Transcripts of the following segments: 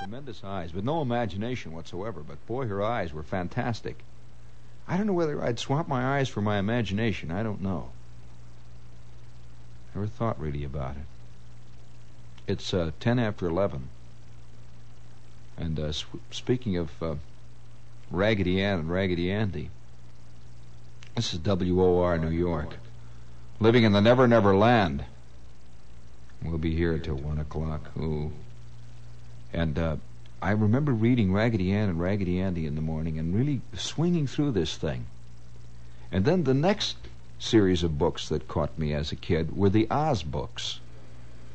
Tremendous eyes, with no imagination whatsoever, but boy, her eyes were fantastic. I don't know whether I'd swap my eyes for my imagination. I don't know. Never thought really about it. It's uh, 10 after 11. And uh, sp- speaking of uh, Raggedy Ann and Raggedy Andy, this is WOR New York. Living in the Never Never Land. We'll be here till 1 o'clock. Ooh. And uh, I remember reading Raggedy Ann and Raggedy Andy in the morning and really swinging through this thing. And then the next series of books that caught me as a kid were the Oz books.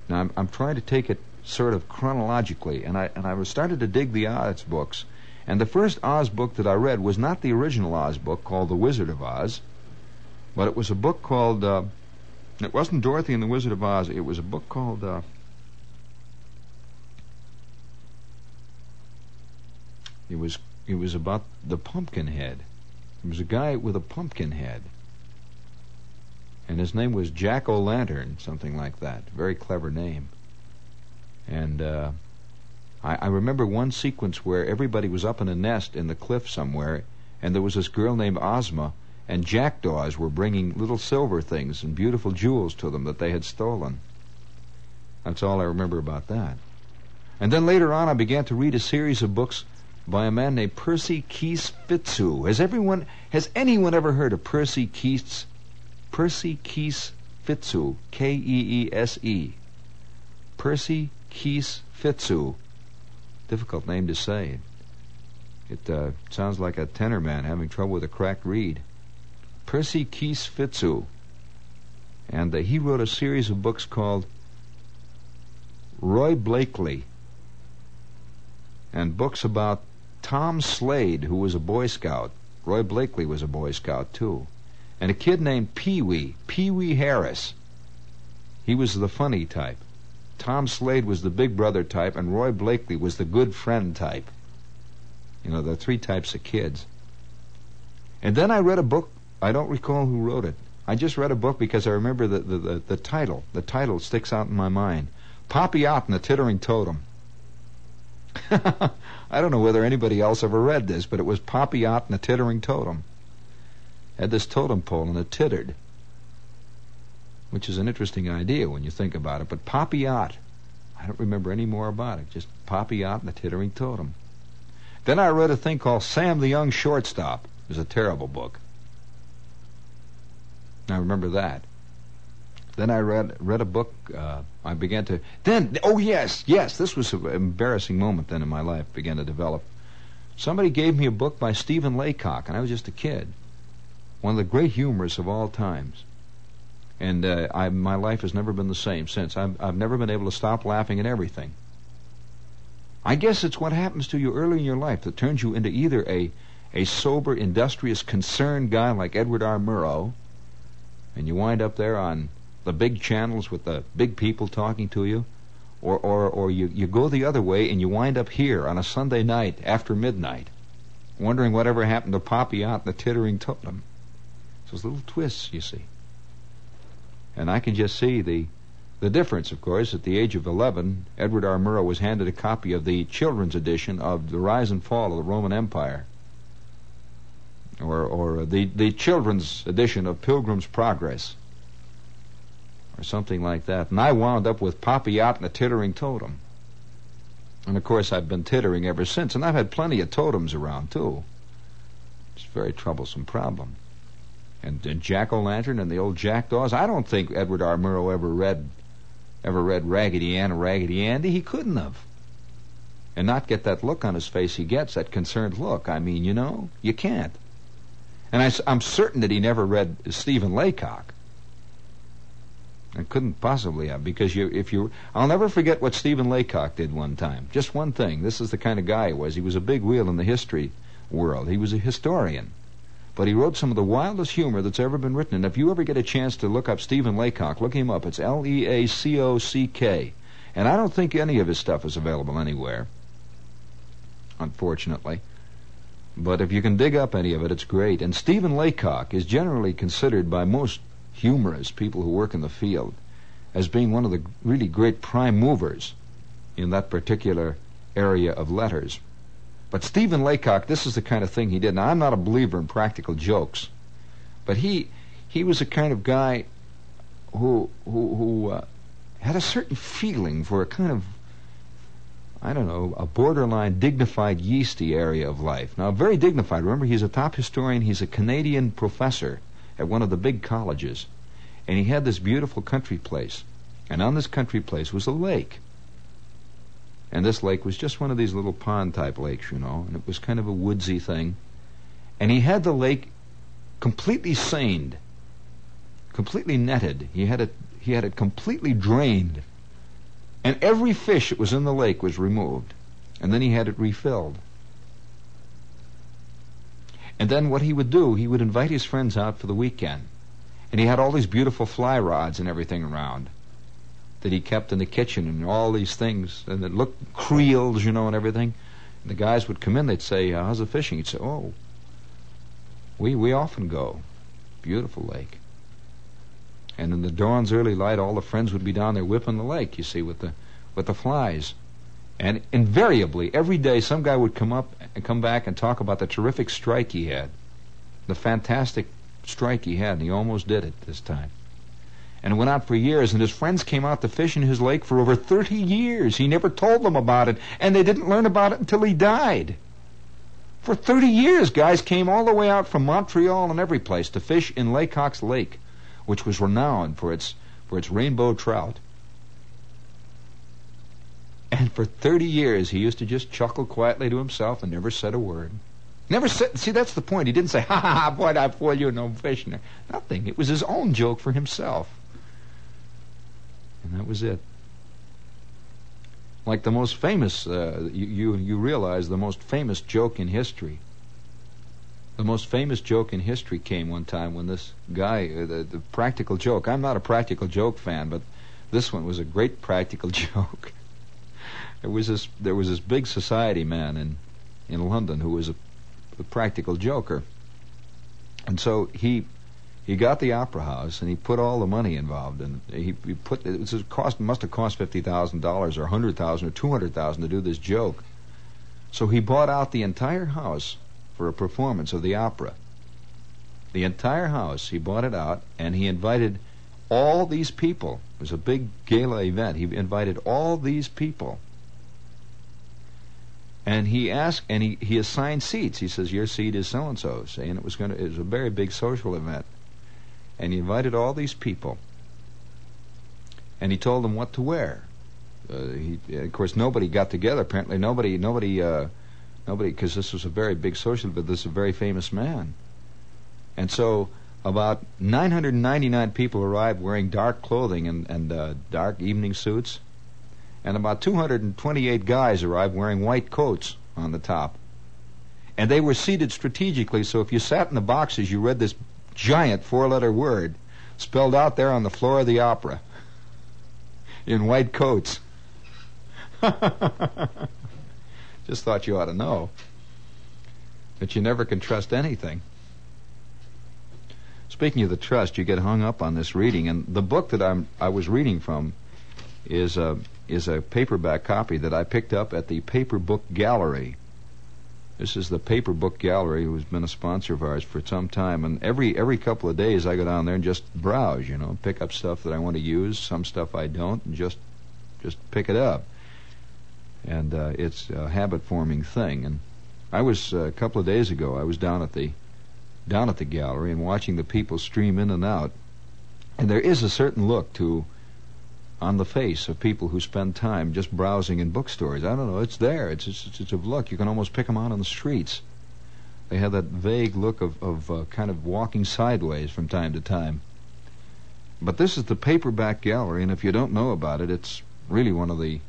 Now I'm, I'm trying to take it sort of chronologically, and I and I started to dig the Oz books. And the first Oz book that I read was not the original Oz book called The Wizard of Oz, but it was a book called. Uh, it wasn't Dorothy and the Wizard of Oz. It was a book called. Uh, it was it was about the pumpkin head. It was a guy with a pumpkin head. And his name was Jack O' Lantern, something like that. Very clever name. And uh, I, I remember one sequence where everybody was up in a nest in the cliff somewhere, and there was this girl named Ozma, and jackdaws were bringing little silver things and beautiful jewels to them that they had stolen. That's all I remember about that. And then later on, I began to read a series of books by a man named Percy Keese Fitzhugh. Has everyone, has anyone ever heard of Percy Keese? Percy Keese Fitzhugh, K-E-E-S-E. Percy Keese Fitzhugh. Difficult name to say. It uh, sounds like a tenor man having trouble with a cracked reed. Percy Keese Fitzhugh. And uh, he wrote a series of books called Roy Blakeley and books about Tom Slade, who was a Boy Scout. Roy Blakeley was a Boy Scout, too. And a kid named Pee Wee, Pee Wee Harris. He was the funny type. Tom Slade was the big brother type, and Roy Blakeley was the good friend type. You know, the three types of kids. And then I read a book. I don't recall who wrote it. I just read a book because I remember the, the, the, the title. The title sticks out in my mind. Poppy Ott and the Tittering Totem. I don't know whether anybody else ever read this, but it was Ott and the Tittering Totem. Had this totem pole and it tittered, which is an interesting idea when you think about it. But Ott, I don't remember any more about it. Just Ott and the Tittering Totem. Then I read a thing called Sam the Young Shortstop. It was a terrible book. I remember that. Then I read read a book. Uh, I began to then. Oh yes, yes. This was an embarrassing moment then in my life. Began to develop. Somebody gave me a book by Stephen Leacock, and I was just a kid. One of the great humorists of all times. And uh, I, my life has never been the same since. I've, I've never been able to stop laughing at everything. I guess it's what happens to you early in your life that turns you into either a a sober, industrious, concerned guy like Edward R. Murrow, and you wind up there on the big channels with the big people talking to you, or, or, or you, you go the other way and you wind up here on a Sunday night after midnight, wondering whatever happened to Poppy Ott and the Tittering Totem. It's those little twists, you see. And I can just see the the difference, of course, at the age of 11, Edward R. Murrow was handed a copy of the children's edition of The Rise and Fall of the Roman Empire, or, or the, the children's edition of Pilgrim's Progress or something like that. And I wound up with Poppy Ott and a tittering totem. And of course, I've been tittering ever since, and I've had plenty of totems around too. It's a very troublesome problem. And, and Jack o' Lantern and the old jackdaws. I don't think Edward R. Murrow ever read ever read Raggedy Ann and Raggedy Andy. He couldn't have. And not get that look on his face he gets, that concerned look. I mean, you know, you can't. And I, I'm certain that he never read Stephen Leacock. It couldn't possibly have because you, if you, I'll never forget what Stephen Leacock did one time. Just one thing. This is the kind of guy he was. He was a big wheel in the history world. He was a historian, but he wrote some of the wildest humor that's ever been written. And if you ever get a chance to look up Stephen Leacock, look him up. It's L-E-A-C-O-C-K, and I don't think any of his stuff is available anywhere. Unfortunately. But if you can dig up any of it, it's great. And Stephen Leacock is generally considered by most humorists, people who work in the field, as being one of the really great prime movers in that particular area of letters. But Stephen Leacock, this is the kind of thing he did. Now, I'm not a believer in practical jokes, but he he was a kind of guy who who who uh, had a certain feeling for a kind of I don't know, a borderline dignified yeasty area of life. Now, very dignified. Remember, he's a top historian. He's a Canadian professor at one of the big colleges. And he had this beautiful country place. And on this country place was a lake. And this lake was just one of these little pond type lakes, you know, and it was kind of a woodsy thing. And he had the lake completely seined, completely netted. He had it he had it completely drained and every fish that was in the lake was removed. And then he had it refilled. And then what he would do, he would invite his friends out for the weekend. And he had all these beautiful fly rods and everything around that he kept in the kitchen and all these things. And it looked creels, you know, and everything. And the guys would come in, they'd say, uh, How's the fishing? He'd say, Oh, we, we often go. Beautiful lake. And in the dawn's early light, all the friends would be down there whipping the lake, you see, with the with the flies. And invariably, every day, some guy would come up and come back and talk about the terrific strike he had, the fantastic strike he had, and he almost did it this time. And it went out for years, and his friends came out to fish in his lake for over 30 years. He never told them about it, and they didn't learn about it until he died. For 30 years, guys came all the way out from Montreal and every place to fish in Leacock's Lake which was renowned for its for its rainbow trout. And for 30 years, he used to just chuckle quietly to himself and never said a word. Never said, see, that's the point. He didn't say, ha ha ha, boy, I fool you, no fish. Nothing. It was his own joke for himself. And that was it. Like the most famous, uh, you, you, you realize the most famous joke in history the most famous joke in history came one time when this guy, uh, the, the practical joke. I'm not a practical joke fan, but this one was a great practical joke. There was this there was this big society man in in London who was a, a practical joker, and so he he got the opera house and he put all the money involved and he, he put it was cost must have cost fifty thousand dollars or hundred thousand or two hundred thousand to do this joke. So he bought out the entire house for a performance of the opera. The entire house, he bought it out, and he invited all these people. It was a big gala event. He invited all these people. And he asked, and he, he assigned seats. He says, "Your seat is so and so." And it was going to, it was a very big social event. And he invited all these people. And he told them what to wear. Uh, he, of course, nobody got together. Apparently, nobody, nobody uh, Nobody, because this was a very big social, but this is a very famous man. And so about 999 people arrived wearing dark clothing and, and uh, dark evening suits. And about 228 guys arrived wearing white coats on the top. And they were seated strategically, so if you sat in the boxes, you read this giant four letter word spelled out there on the floor of the opera in white coats. Just thought you ought to know that you never can trust anything. Speaking of the trust, you get hung up on this reading, and the book that I'm I was reading from is a is a paperback copy that I picked up at the Paperback Gallery. This is the Paperback Gallery, who's been a sponsor of ours for some time, and every every couple of days I go down there and just browse, you know, pick up stuff that I want to use, some stuff I don't, and just just pick it up and uh, it's a habit forming thing. And I was uh, a couple of days ago. I was down at the down at the gallery and watching the people stream in and out, and there is a certain look to on the face of people who spend time just browsing in bookstores. I don't know. It's there. It's it's, it's a look. You can almost pick them out on the streets. They have that vague look of of uh, kind of walking sideways from time to time. but this is the paperback gallery, and if you don't know about it, it's really one of the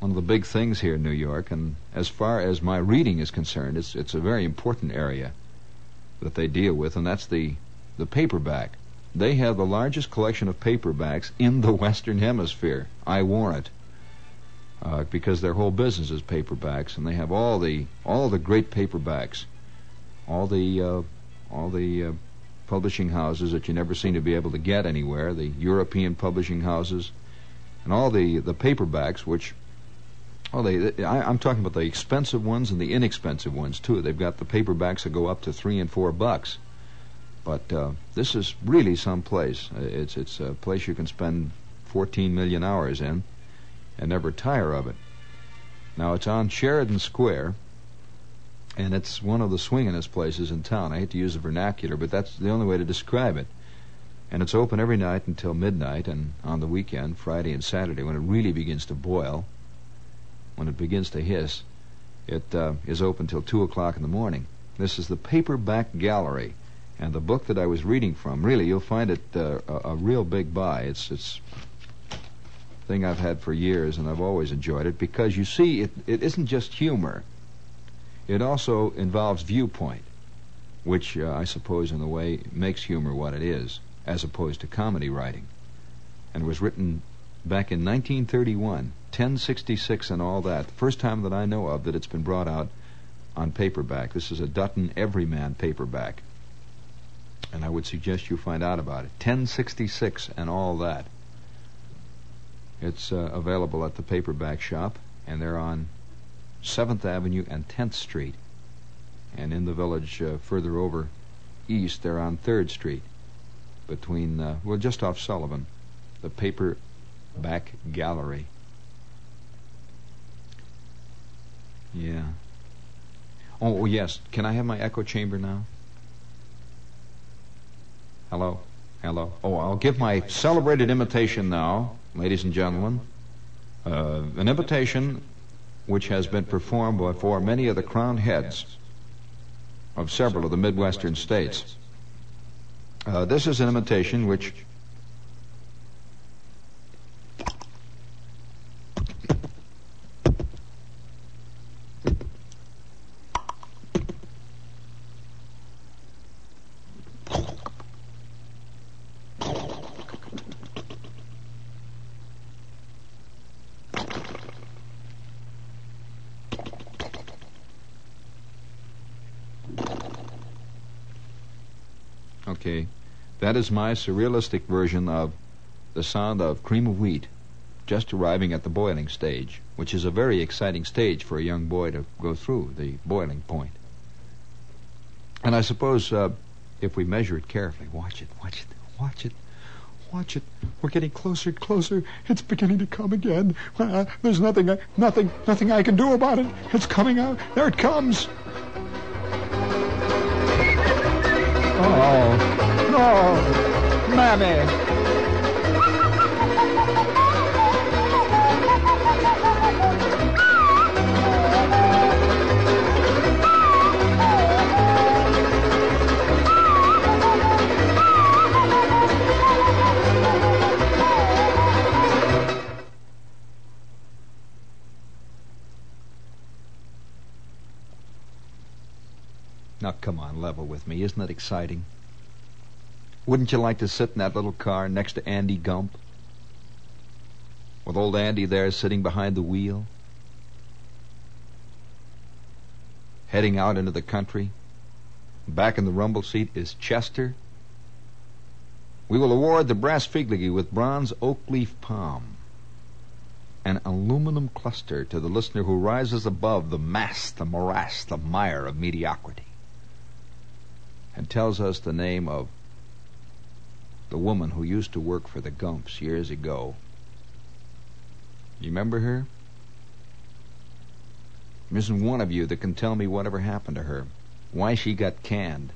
one of the big things here in New York. And as far as my reading is concerned, it's it's a very important area that they deal with, and that's the the paperback. They have the largest collection of paperbacks in the Western Hemisphere. I warrant, uh, because their whole business is paperbacks, and they have all the all the great paperbacks, all the uh, all the uh, publishing houses that you never seem to be able to get anywhere, the European publishing houses, and all the the paperbacks, which Oh, they, I, am talking about the expensive ones and the inexpensive ones too. They've got the paperbacks that go up to three and four bucks. But uh, this is really some place. Uh, it's it's a place you can spend 14 million hours in and never tire of it. Now it's on Sheridan Square, and it's one of the swinginest places in town. I hate to use the vernacular, but that's the only way to describe it. And it's open every night until midnight, and on the weekend, Friday and Saturday, when it really begins to boil when it begins to hiss, it uh, is open till 2 o'clock in the morning. This is the Paperback Gallery. And the book that I was reading from, really, you'll find it uh, a, a, real big buy. It's it's thing I've had for years, and I've always enjoyed it because you see, it, it isn't just humor. It also involves viewpoint, which uh, I suppose, in a way, makes humor what it is, as opposed to comedy writing. And was written back in 1931, 1066 and all that. First time that I know of that it's been brought out on paperback. This is a Dutton Everyman paperback. And I would suggest you find out about it. 1066 and all that. It's uh, available at the paperback shop, and they're on 7th Avenue and 10th Street. And in the village uh, further over east, they're on 3rd Street, between, uh, well, just off Sullivan. The paperback gallery. Yeah. Oh, yes. Can I have my echo chamber now? Hello? Hello? Oh, I'll give my celebrated imitation now, ladies and gentlemen. Uh, an imitation which has been performed before many of the crowned heads of several of the Midwestern states. Uh, this is an imitation which Okay. That is my surrealistic version of the sound of cream of wheat just arriving at the boiling stage, which is a very exciting stage for a young boy to go through, the boiling point. And I suppose uh, if we measure it carefully, watch it, watch it, watch it, watch it. We're getting closer, closer. It's beginning to come again. Uh, there's nothing, nothing, nothing I can do about it. It's coming out. There it comes. Oh, no, Mammy. Now, come on, level with me. Isn't it exciting? Wouldn't you like to sit in that little car next to Andy Gump? With old Andy there sitting behind the wheel? Heading out into the country? Back in the rumble seat is Chester. We will award the brass figurine with bronze oak leaf palm. An aluminum cluster to the listener who rises above the mass, the morass, the mire of mediocrity and tells us the name of the woman who used to work for the Gumps years ago. You remember her? There isn't one of you that can tell me whatever happened to her, why she got canned,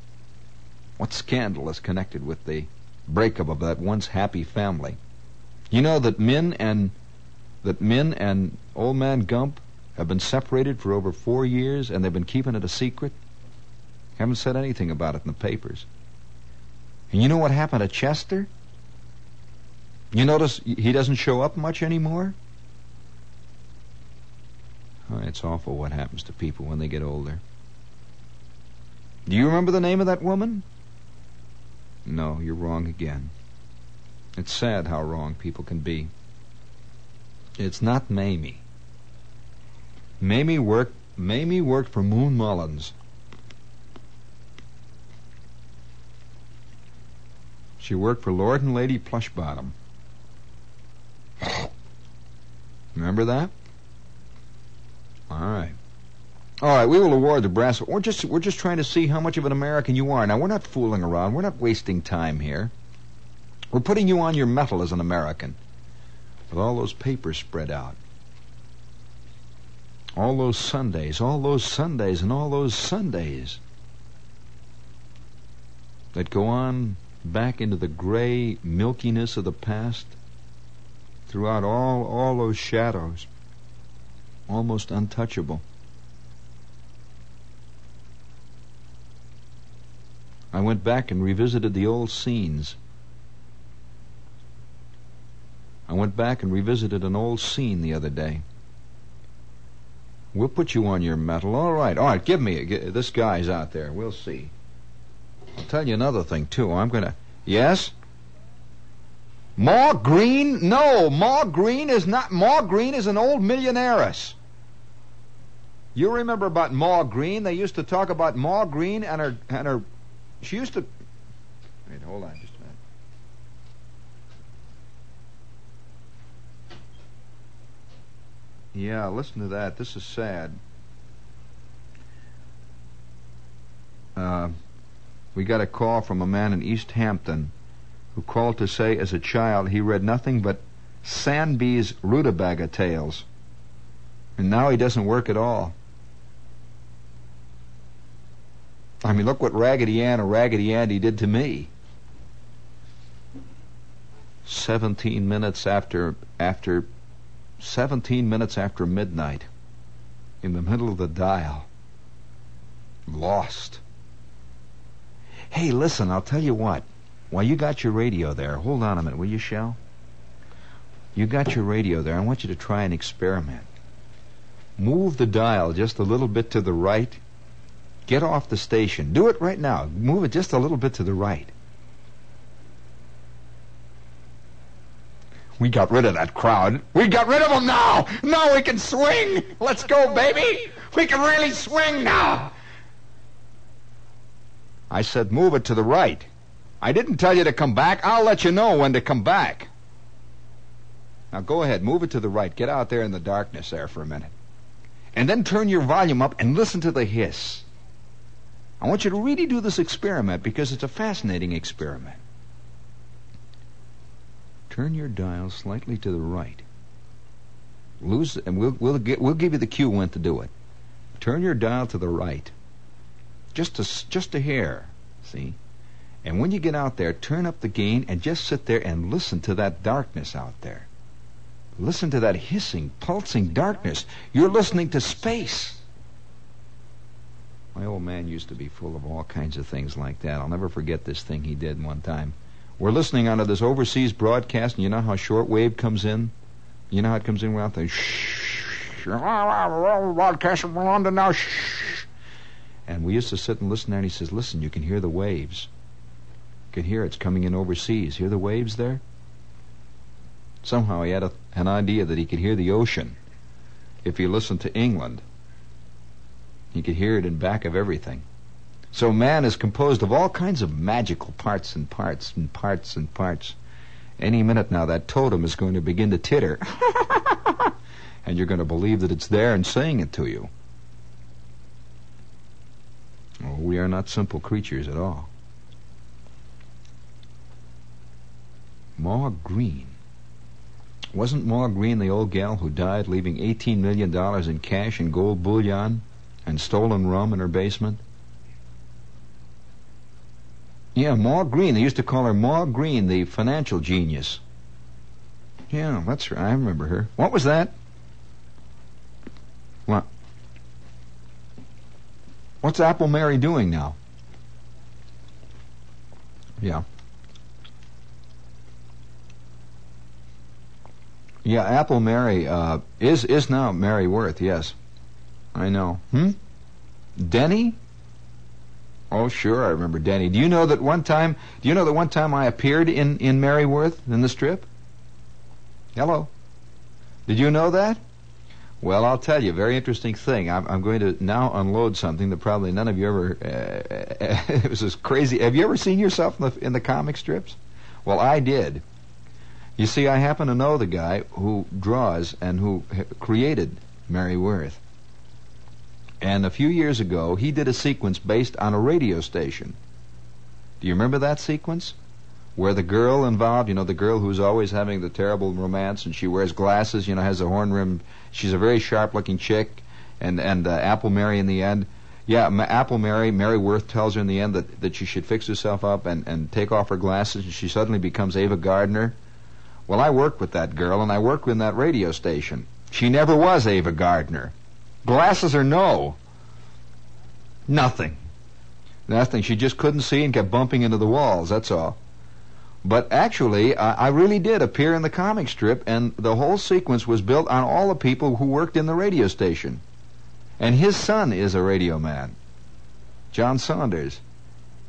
what scandal is connected with the breakup of that once happy family. You know that Min and that Min and old man Gump have been separated for over four years and they've been keeping it a secret? Haven't said anything about it in the papers. And you know what happened to Chester? You notice he doesn't show up much anymore? Oh, it's awful what happens to people when they get older. Do you remember the name of that woman? No, you're wrong again. It's sad how wrong people can be. It's not Mamie. Mamie worked Mamie worked for Moon Mullins. She worked for Lord and Lady Plushbottom. Remember that? All right. All right, we will award the brass. We're just we're just trying to see how much of an American you are. Now we're not fooling around. We're not wasting time here. We're putting you on your mettle as an American. With all those papers spread out. All those Sundays, all those Sundays, and all those Sundays that go on back into the gray milkiness of the past throughout all all those shadows almost untouchable I went back and revisited the old scenes I went back and revisited an old scene the other day We'll put you on your metal. All right, all right. Give me this guy's out there. We'll see. I'll tell you another thing too. I'm gonna. Yes. Ma Green? No, Ma Green is not. Ma Green is an old millionairess. You remember about Ma Green? They used to talk about Ma Green and her and her. She used to. Wait, hold on just a minute. Yeah, listen to that. This is sad. Uh, we got a call from a man in East Hampton who called to say as a child he read nothing but Sandburg's Rootabaga Tales. And now he doesn't work at all. I mean, look what Raggedy Ann or Raggedy Andy did to me. Seventeen minutes after after seventeen minutes after midnight, in the middle of the dial. Lost. Hey, listen, I'll tell you what. While you got your radio there, hold on a minute, will you, Shell? You got your radio there. I want you to try an experiment. Move the dial just a little bit to the right. Get off the station. Do it right now. Move it just a little bit to the right. We got rid of that crowd. We got rid of them now. Now we can swing. Let's go, baby. We can really swing now. I said move it to the right. I didn't tell you to come back. I'll let you know when to come back. Now go ahead, move it to the right. Get out there in the darkness there for a minute. And then turn your volume up and listen to the hiss. I want you to really do this experiment because it's a fascinating experiment. Turn your dial slightly to the right. Lose, and we'll we'll get, we'll give you the cue when to do it. Turn your dial to the right, just a just a hair. See, and when you get out there, turn up the gain and just sit there and listen to that darkness out there. Listen to that hissing, pulsing darkness. You're listening to space. My old man used to be full of all kinds of things like that. I'll never forget this thing he did one time. We're listening onto this overseas broadcast, and you know how shortwave comes in? You know how it comes in without the shh. Broadcast from London now. Shh. And we used to sit and listen there, and he says, Listen, you can hear the waves. You can hear it's coming in overseas. Hear the waves there? Somehow he had a, an idea that he could hear the ocean if he listened to England. He could hear it in back of everything. So man is composed of all kinds of magical parts and parts and parts and parts. Any minute now, that totem is going to begin to titter. and you're going to believe that it's there and saying it to you. Oh, we are not simple creatures at all. Ma Green. Wasn't Ma Green the old gal who died leaving $18 million in cash and gold bullion and stolen rum in her basement? Yeah, Ma Green. They used to call her Ma Green, the financial genius. Yeah, that's right. I remember her. What was that? What? What's Apple Mary doing now? Yeah. Yeah, Apple Mary uh, is is now Mary Worth. Yes, I know. Hmm. Denny. Oh, sure, I remember Denny. Do you know that one time? Do you know that one time I appeared in in Mary Worth in the strip? Hello. Did you know that? Well, I'll tell you a very interesting thing. I'm, I'm going to now unload something that probably none of you ever. Uh, it was this crazy. Have you ever seen yourself in the in the comic strips? Well, I did. You see, I happen to know the guy who draws and who created Mary Worth. And a few years ago, he did a sequence based on a radio station. Do you remember that sequence? Where the girl involved, you know, the girl who's always having the terrible romance and she wears glasses, you know, has a horn rim. She's a very sharp looking chick. And, and uh, Apple Mary in the end. Yeah, Apple Mary, Mary Worth tells her in the end that, that she should fix herself up and, and take off her glasses, and she suddenly becomes Ava Gardner. Well, I worked with that girl, and I worked in that radio station. She never was Ava Gardner. Glasses or no? Nothing. Nothing. She just couldn't see and kept bumping into the walls, that's all. But actually, I, really did appear in the comic strip, and the whole sequence was built on all the people who worked in the radio station. And his son is a radio man, John Saunders.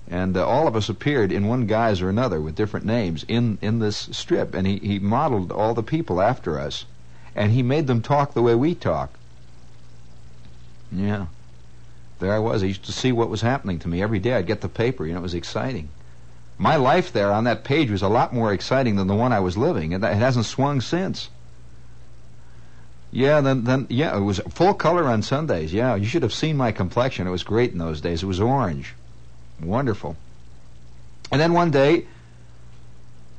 And uh, all of us appeared in one guise or another with different names in, in this strip. And he, he modeled all the people after us. And he made them talk the way we talk. Yeah. There I was. I used to see what was happening to me every day. I'd get the paper. You know, it was exciting. My life there on that page was a lot more exciting than the one I was living. And it hasn't swung since. Yeah, then, then, yeah, it was full color on Sundays. Yeah, you should have seen my complexion. It was great in those days. It was orange. Wonderful. And then one day,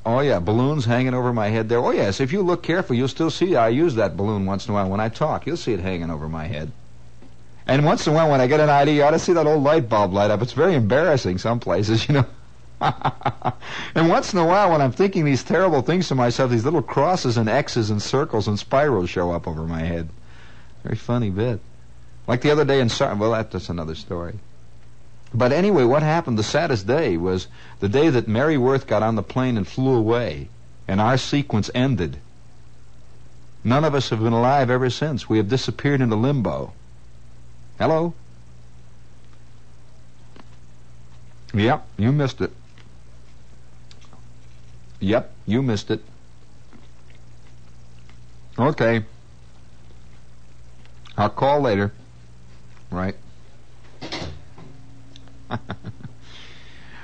oh yeah, balloons hanging over my head there. Oh yes, if you look carefully, you'll still see I use that balloon once in a while when I talk. You'll see it hanging over my head. And once in a while, when I get an idea, you ought to see that old light bulb light up. It's very embarrassing some places, you know. and once in a while, when I'm thinking these terrible things to myself, these little crosses and X's and circles and spirals show up over my head. Very funny bit. Like the other day in Sar- well, that's another story. But anyway, what happened the saddest day was the day that Mary Worth got on the plane and flew away, and our sequence ended. None of us have been alive ever since. We have disappeared into limbo. Hello? Yep, you missed it. Yep, you missed it. Okay. I'll call later. Right.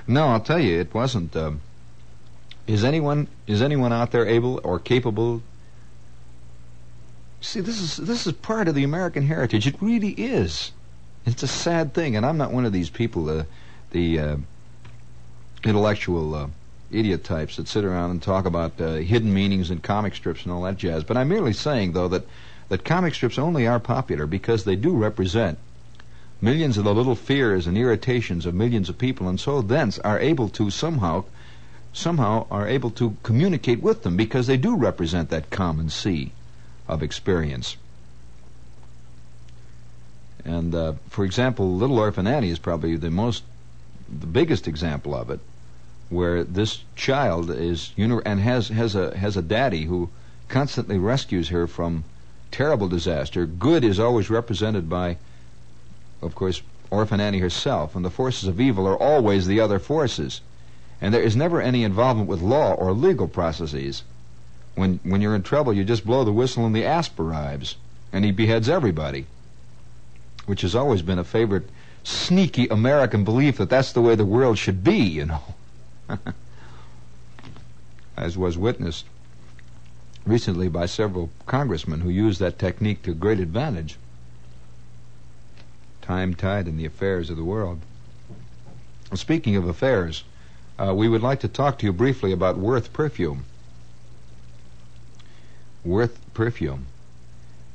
no, I'll tell you, it wasn't. Um, is anyone is anyone out there able or capable? See, this is this is part of the American heritage. It really is. It's a sad thing, and I'm not one of these people, uh, the uh, intellectual uh, idiot types that sit around and talk about uh, hidden meanings in comic strips and all that jazz. But I'm merely saying, though, that that comic strips only are popular because they do represent millions of the little fears and irritations of millions of people, and so thence are able to somehow, somehow are able to communicate with them because they do represent that common sea of experience. And uh, for example, Little Orphan Annie is probably the most, the biggest example of it, where this child is and has has a has a daddy who constantly rescues her from terrible disaster. Good is always represented by of course, Orphan Annie herself, and the forces of evil are always the other forces. And there is never any involvement with law or legal processes. When, when you're in trouble, you just blow the whistle and the asp arrives, and he beheads everybody, which has always been a favorite sneaky American belief that that's the way the world should be, you know. As was witnessed recently by several congressmen who used that technique to great advantage time tied in the affairs of the world. Speaking of affairs, uh, we would like to talk to you briefly about Worth Perfume. Worth Perfume.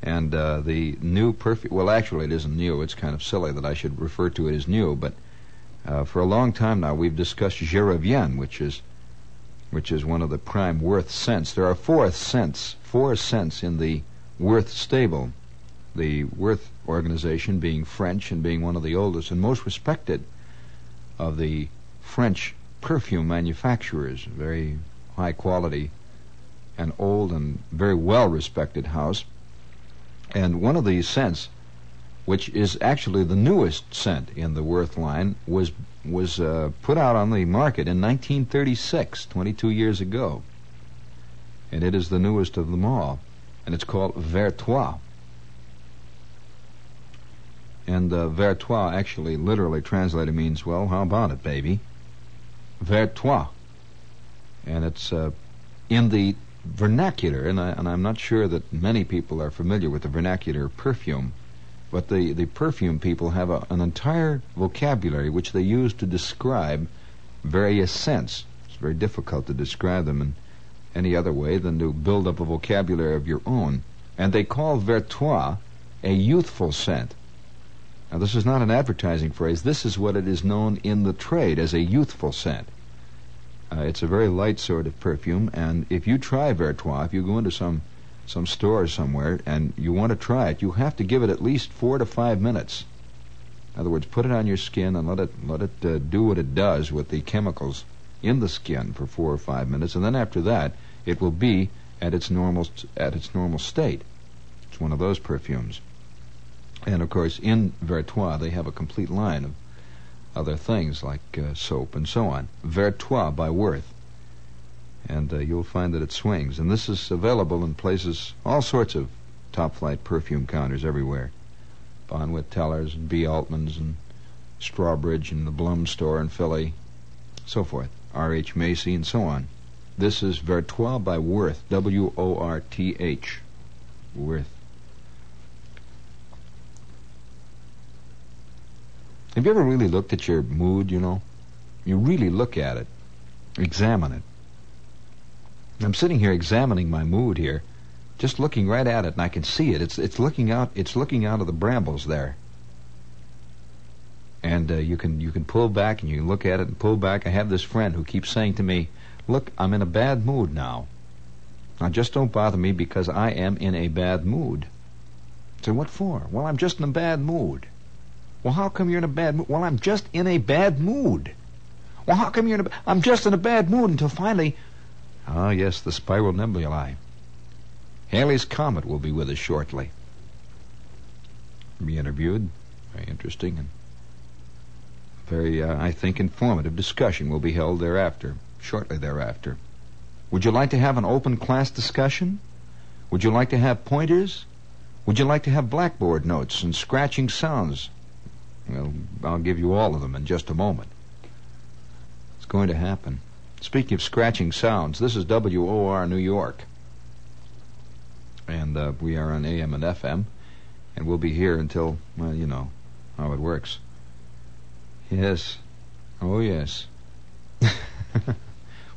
And uh, the new perfume, well, actually, it isn't new. It's kind of silly that I should refer to it as new, but uh, for a long time now, we've discussed Je Reviens, which is which is one of the prime Worth scents. There are four scents, four scents in the Worth stable the Worth organization being French and being one of the oldest and most respected of the French perfume manufacturers, very high quality an old and very well respected house. And one of these scents, which is actually the newest scent in the Worth line, was was uh, put out on the market in 1936, 22 years ago. And it is the newest of them all. And it's called Vers Toi. And uh, Vers Toi actually literally translated means, well, how about it, baby? Vers Toi. And it's uh, in the vernacular, and, I, and I'm not sure that many people are familiar with the vernacular perfume, but the, the perfume people have a, an entire vocabulary which they use to describe various scents. It's very difficult to describe them in any other way than to build up a vocabulary of your own. And they call Vers Toi a youthful scent. Now, this is not an advertising phrase. This is what it is known in the trade as a youthful scent. Uh, it's a very light sort of perfume, and if you try Vers Toi, if you go into some some store somewhere and you want to try it, you have to give it at least four to five minutes. In other words, put it on your skin and let it let it uh, do what it does with the chemicals in the skin for four or five minutes, and then after that, it will be at its normal at its normal state. It's one of those perfumes. And of course, in Vers Toi, they have a complete line of other things like uh, soap and so on. Vers Toi by Worth. And uh, you'll find that it swings. And this is available in places, all sorts of top flight perfume counters everywhere. Bonwit Tellers and B. Altman's and Strawbridge and the Blum store in Philly, so forth. R.H. Macy and so on. This is Vers Toi by Worth, W O R T H. Worth. Have you ever really looked at your mood, you know? You really look at it, examine it. I'm sitting here examining my mood here, just looking right at it, and I can see it. It's it's looking out. It's looking out of the brambles there. And uh, you can you can pull back and you can look at it and pull back. I have this friend who keeps saying to me, "Look, I'm in a bad mood now. Now just don't bother me because I am in a bad mood." Said, "What for?" "Well, I'm just in a bad mood." Well, how come you're in a bad mood? Well, I'm just in a bad mood. Well, how come you're in a... I'm just in a bad mood until finally... Ah, yes, the spiral nebulae. Halley's Comet will be with us shortly. Be interviewed. Very interesting and very, uh, I think, informative discussion will be held thereafter, shortly thereafter. Would you like to have an open class discussion? Would you like to have pointers? Would you like to have blackboard notes and scratching sounds well, I'll give you all of them in just a moment. It's going to happen. Speaking of scratching sounds, this is WOR New York. And uh, we are on AM and FM. And we'll be here until, well, you know how it works. Yes. Oh, yes. well,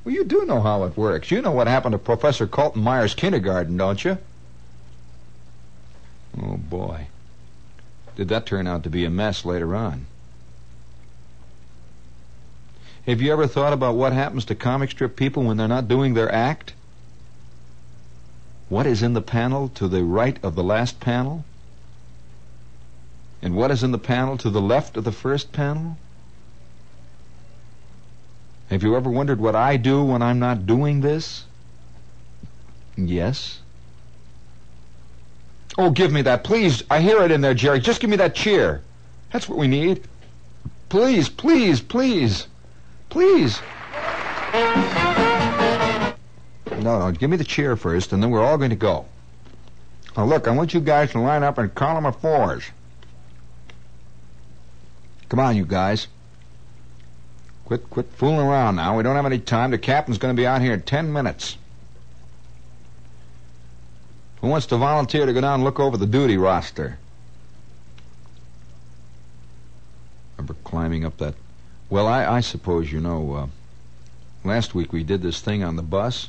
you do know how it works. You know what happened to Professor Colton Myers' kindergarten, don't you? Oh, boy did that turn out to be a mess later on. Have you ever thought about what happens to comic strip people when they're not doing their act? What is in the panel to the right of the last panel? And what is in the panel to the left of the first panel? Have you ever wondered what I do when I'm not doing this? Yes. Oh, give me that, please. I hear it in there, Jerry. Just give me that cheer. That's what we need. Please, please, please. Please. No, no, give me the chair first, and then we're all going to go. Now, look, I want you guys to line up in column of fours. Come on, you guys. Quit, quit fooling around now. We don't have any time. The captain's going to be out here in ten minutes. Who wants to volunteer to go down and look over the duty roster? Remember climbing up that. Well, I, I suppose you know. Uh, last week we did this thing on the bus,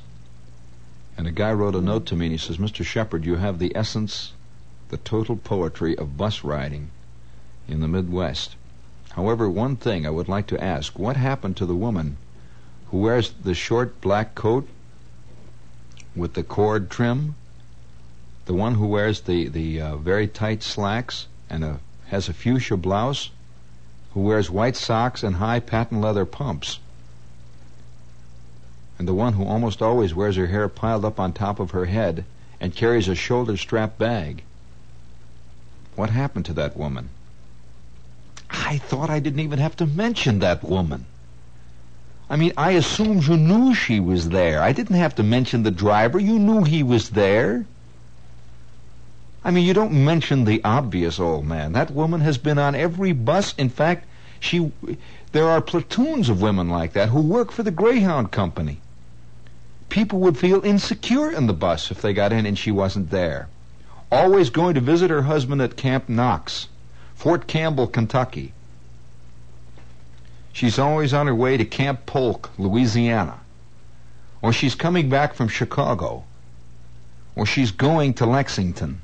and a guy wrote a note to me and he says, Mr. Shepherd, you have the essence, the total poetry of bus riding in the Midwest. However, one thing I would like to ask what happened to the woman who wears the short black coat with the cord trim? the one who wears the the uh, very tight slacks and a, has a fuchsia blouse, who wears white socks and high patent leather pumps. and the one who almost always wears her hair piled up on top of her head and carries a shoulder strap bag. What happened to that woman? I thought I didn't even have to mention that woman. I mean, I assumed you knew she was there. I didn't have to mention the driver. You knew he was there. I mean, you don't mention the obvious, old man. That woman has been on every bus. In fact, she there are platoons of women like that who work for the Greyhound Company. People would feel insecure in the bus if they got in and she wasn't there. Always going to visit her husband at Camp Knox, Fort Campbell, Kentucky. She's always on her way to Camp Polk, Louisiana. Or she's coming back from Chicago. Or she's going to Lexington.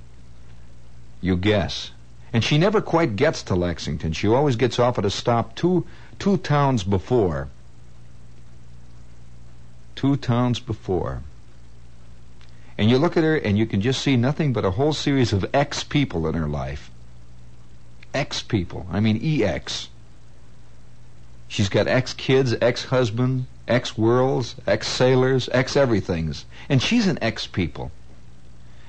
You guess. And she never quite gets to Lexington. She always gets off at a stop two, two towns before. Two towns before. And you look at her and you can just see nothing but a whole series of X people in her life. X people. I mean EX. She's got ex kids, ex husband, ex worlds, ex sailors, ex everythings. And she's an ex people.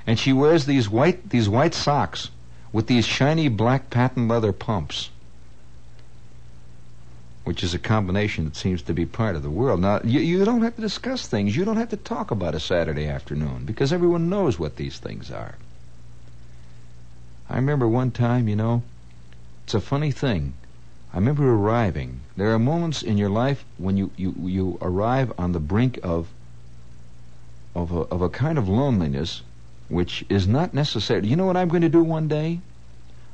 And she wears these white these white socks with these shiny black patent leather pumps. Which is a combination that seems to be part of the world. Now, you, you don't have to discuss things. You don't have to talk about a Saturday afternoon because everyone knows what these things are. I remember one time, you know, it's a funny thing. I remember arriving. There are moments in your life when you, you, you arrive on the brink of of a, of a kind of loneliness which is not necessary. You know what I'm going to do one day?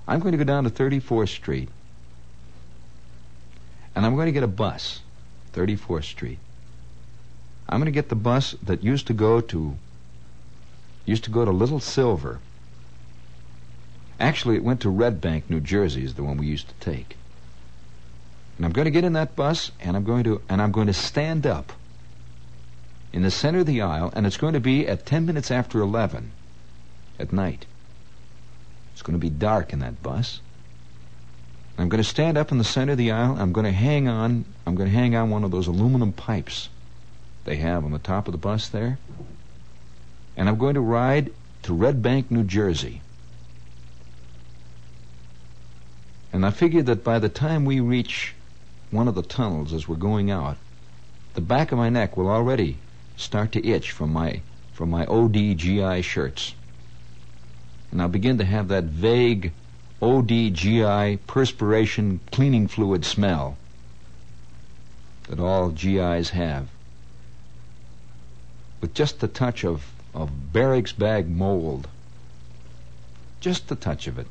I'm going to go down to 34th Street and I'm going to get a bus, 34th Street. I'm going to get the bus that used to go to used to go to Little Silver. Actually, it went to Red Bank, New Jersey, is the one we used to take. And I'm going to get in that bus, and I'm going to and I'm going to stand up in the center of the aisle, and it's going to be at 10 minutes after 11 at night. It's going to be dark in that bus. I'm going to stand up in the center of the aisle. I'm going to hang on. I'm going to hang on one of those aluminum pipes they have on the top of the bus there. And I'm going to ride to Red Bank, New Jersey. And I figured that by the time we reach one of the tunnels as we're going out, the back of my neck will already start to itch from my from my ODGI shirts. And I'll begin to have that vague ODGI perspiration cleaning fluid smell that all GIs have. With just a touch of, of barracks bag mold. Just a touch of it.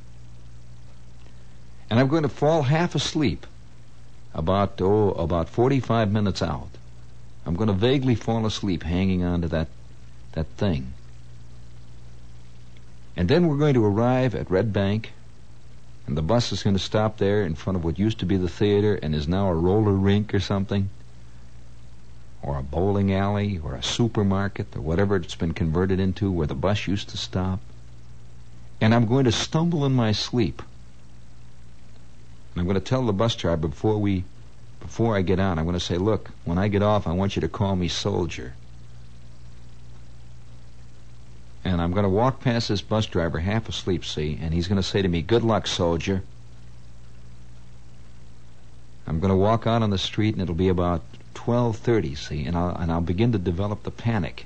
And I'm going to fall half asleep about, oh, about 45 minutes out. I'm going to vaguely fall asleep hanging on to that, that thing. And then we're going to arrive at Red Bank and the bus is going to stop there in front of what used to be the theater and is now a roller rink or something, or a bowling alley, or a supermarket, or whatever it's been converted into where the bus used to stop. And I'm going to stumble in my sleep. And I'm going to tell the bus driver before we, before I get on, I'm going to say, look, when I get off, I want you to call me soldier. And I'm going to walk past this bus driver half asleep, see, and he's going to say to me, Good luck, soldier. I'm going to walk out on the street and it'll be about 12:30, see, and I'll and I'll begin to develop the panic,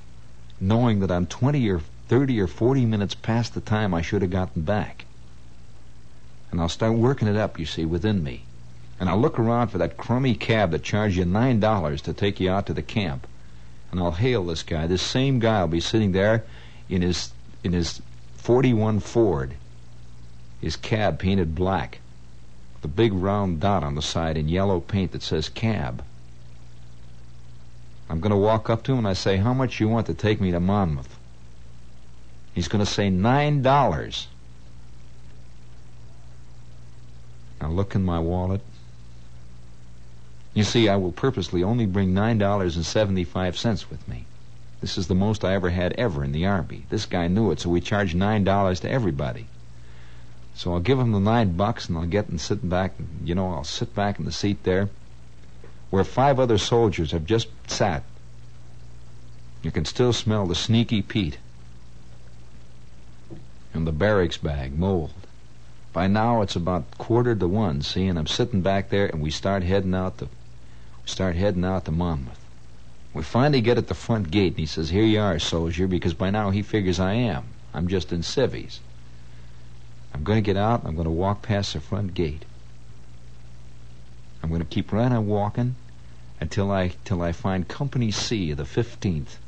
knowing that I'm 20 or 30 or 40 minutes past the time I should have gotten back. And I'll start working it up, you see, within me. And I'll look around for that crummy cab that charged you nine dollars to take you out to the camp. And I'll hail this guy. This same guy will be sitting there in his in his 41 Ford, his cab painted black, the big round dot on the side in yellow paint that says cab. I'm going to walk up to him and I say, "How much you want to take me to Monmouth?" He's going to say nine dollars. I look in my wallet. You see, I will purposely only bring nine dollars and seventy-five cents with me. This is the most I ever had ever in the Army. This guy knew it, so we charged nine dollars to everybody. So I'll give him the nine bucks, and I'll get and sit back. You know, I'll sit back in the seat there, where five other soldiers have just sat You can still smell the Sneaky Pete. And the barracks bag, mold. By now it's about quarter to one, see, and I'm sitting back there and we start heading out to we start heading out to Monmouth. We finally get at the front gate and he says, Here you are, soldier, because by now he figures I am. I'm just in civvies. I'm going to get out I'm going to walk past the front gate. I'm going to keep right on walking until I till I find Company C of the 15th.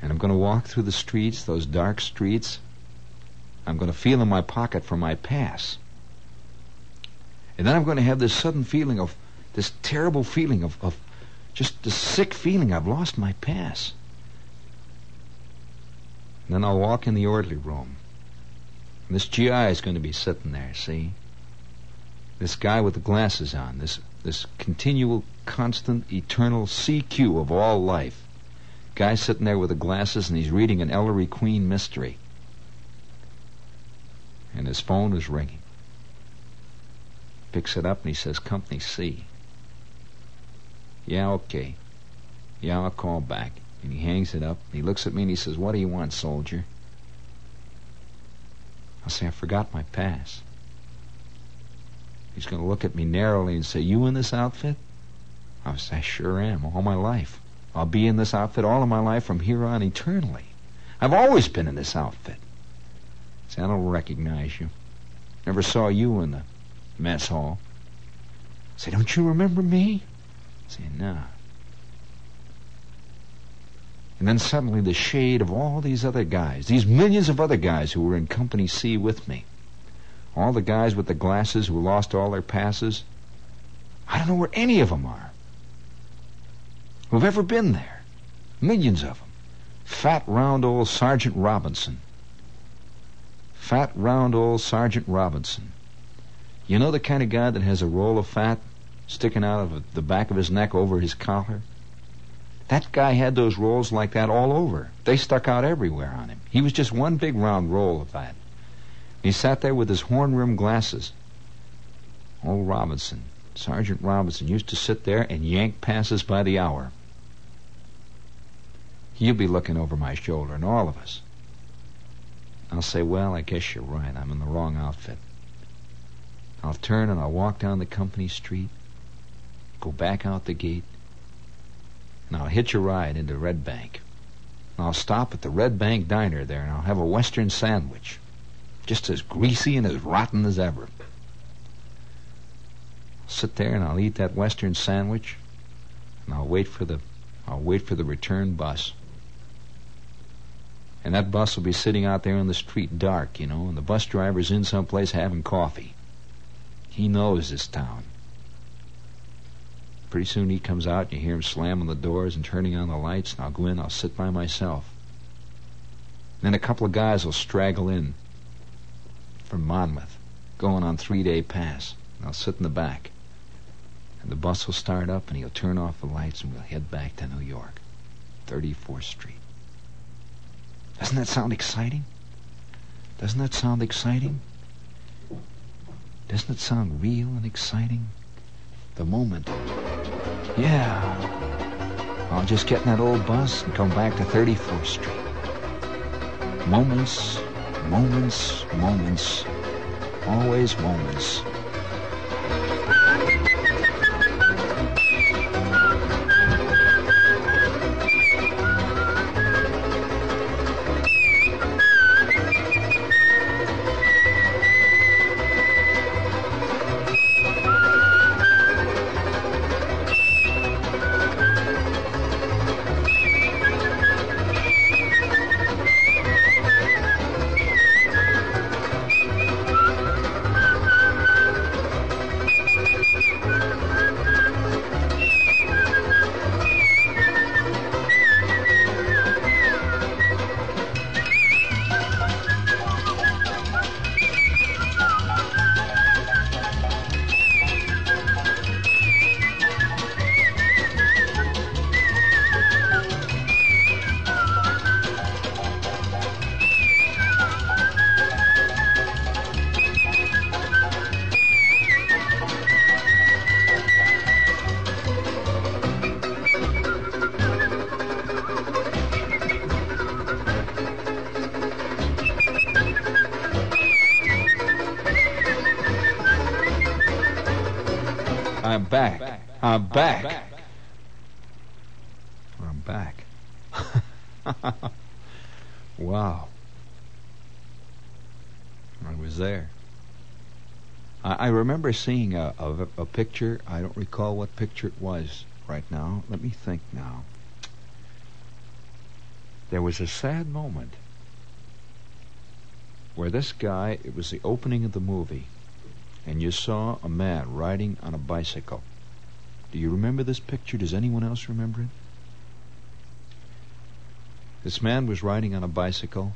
And I'm going to walk through the streets, those dark streets. I'm going to feel in my pocket for my pass. And then I'm going to have this sudden feeling of, this terrible feeling of, of just this sick feeling I've lost my pass. And then I'll walk in the orderly room. And this GI is going to be sitting there, see? This guy with the glasses on, this this continual, constant, eternal CQ of all life. Guy sitting there with the glasses and he's reading an Ellery Queen mystery. And his phone is ringing picks it up and he says, Company C. Yeah, okay. Yeah, I'll call back. And he hangs it up. And he looks at me and he says, What do you want, soldier? I say, I forgot my pass. He's going to look at me narrowly and say, You in this outfit? I say, I sure am, all my life. I'll be in this outfit all of my life from here on eternally. I've always been in this outfit. Say, I don't recognize you. Never saw you in the mess hall. Say, don't you remember me? Say, no. And then suddenly the shade of all these other guys, these millions of other guys who were in Company C with me, all the guys with the glasses who lost all their passes, I don't know where any of them are. Who've ever been there. Millions of them. Fat, round old Sergeant Robinson. Fat, round old Sergeant Robinson. You know the kind of guy that has a roll of fat sticking out of the back of his neck over his collar? That guy had those rolls like that all over. They stuck out everywhere on him. He was just one big round roll of that. He sat there with his horn-rimmed glasses. Old Robinson, Sergeant Robinson, used to sit there and yank passes by the hour. He'll be looking over my shoulder, and all of us. I'll say, well, I guess you're right. I'm in the wrong outfit. I'll turn and I'll walk down the company street, go back out the gate, and I'll hitch a ride into Red Bank. And I'll stop at the Red Bank diner there and I'll have a Western sandwich, just as greasy and as rotten as ever. I'll sit there and I'll eat that Western sandwich, and I'll wait for the I'll wait for the return bus. And that bus will be sitting out there in the street dark, you know, and the bus driver's in someplace having coffee. He knows this town. Pretty soon he comes out, and you hear him slamming the doors and turning on the lights, and I'll go in, I'll sit by myself. Then a couple of guys will straggle in from Monmouth, going on three-day pass. And I'll sit in the back. And the bus will start up, and he'll turn off the lights, and we'll head back to New York, 34th Street. Doesn't that sound exciting? Doesn't that sound exciting? Doesn't it sound real and exciting? The moment. Yeah. I'll just get in that old bus and come back to 34th Street. Moments, moments, moments. Always moments. Back. I'm back. I'm back. wow. I was there. I, I remember seeing a, a, a picture. I don't recall what picture it was right now. Let me think now. There was a sad moment where this guy, it was the opening of the movie, and you saw a man riding on a bicycle. Do you remember this picture? Does anyone else remember it? This man was riding on a bicycle,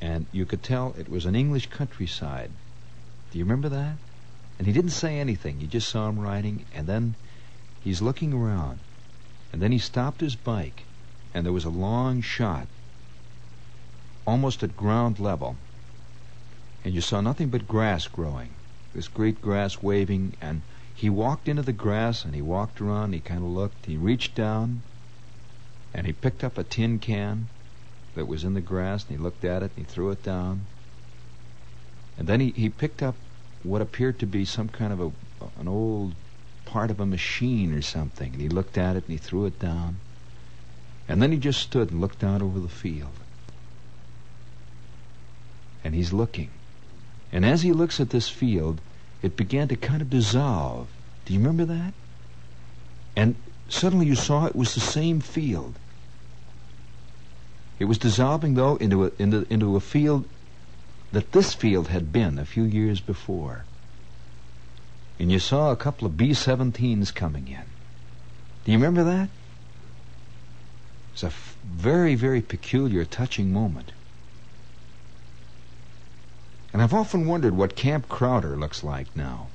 and you could tell it was an English countryside. Do you remember that? And he didn't say anything. You just saw him riding, and then he's looking around. And then he stopped his bike, and there was a long shot, almost at ground level. And you saw nothing but grass growing, this great grass waving, and he walked into the grass, and he walked around, he kind of looked, he reached down, and he picked up a tin can that was in the grass, and he looked at it, and he threw it down. And then he, he picked up what appeared to be some kind of a an old part of a machine or something, and he looked at it and he threw it down. And then he just stood and looked out over the field. And he's looking. And as he looks at this field, it began to kind of dissolve. Do you remember that? And suddenly you saw it was the same field. It was dissolving, though, into a, into, into a field that this field had been a few years before. And you saw a couple of B 17s coming in. Do you remember that? It's a f- very, very peculiar, touching moment. And I've often wondered what Camp Crowder looks like now.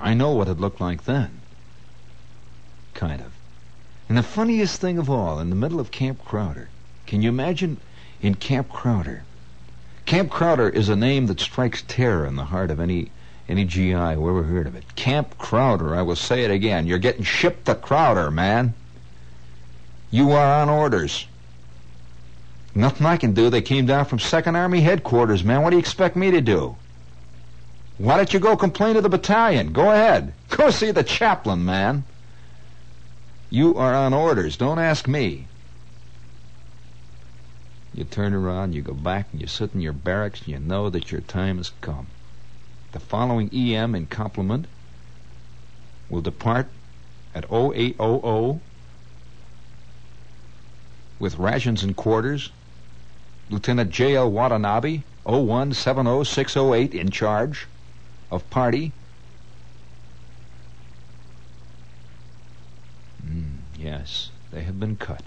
I know what it looked like then. Kind of. And the funniest thing of all, in the middle of Camp Crowder, can you imagine in Camp Crowder? Camp Crowder is a name that strikes terror in the heart of any any GI who ever heard of it. Camp Crowder, I will say it again. You're getting shipped to Crowder, man. You are on orders. Nothing I can do. They came down from Second Army headquarters, man. What do you expect me to do? Why don't you go complain to the battalion? Go ahead. Go see the chaplain, man. You are on orders. Don't ask me. You turn around, you go back, and you sit in your barracks, and you know that your time has come. The following EM in complement will depart at 0800 with rations and quarters. Lieutenant J.L. Watanabe, 0170608, in charge of party. Mm, yes, they have been cut.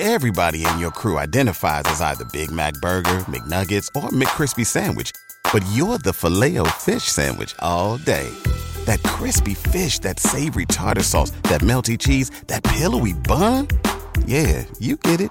Everybody in your crew identifies as either Big Mac Burger, McNuggets, or McCrispy Sandwich. But you're the filet fish Sandwich all day. That crispy fish, that savory tartar sauce, that melty cheese, that pillowy bun. Yeah, you get it.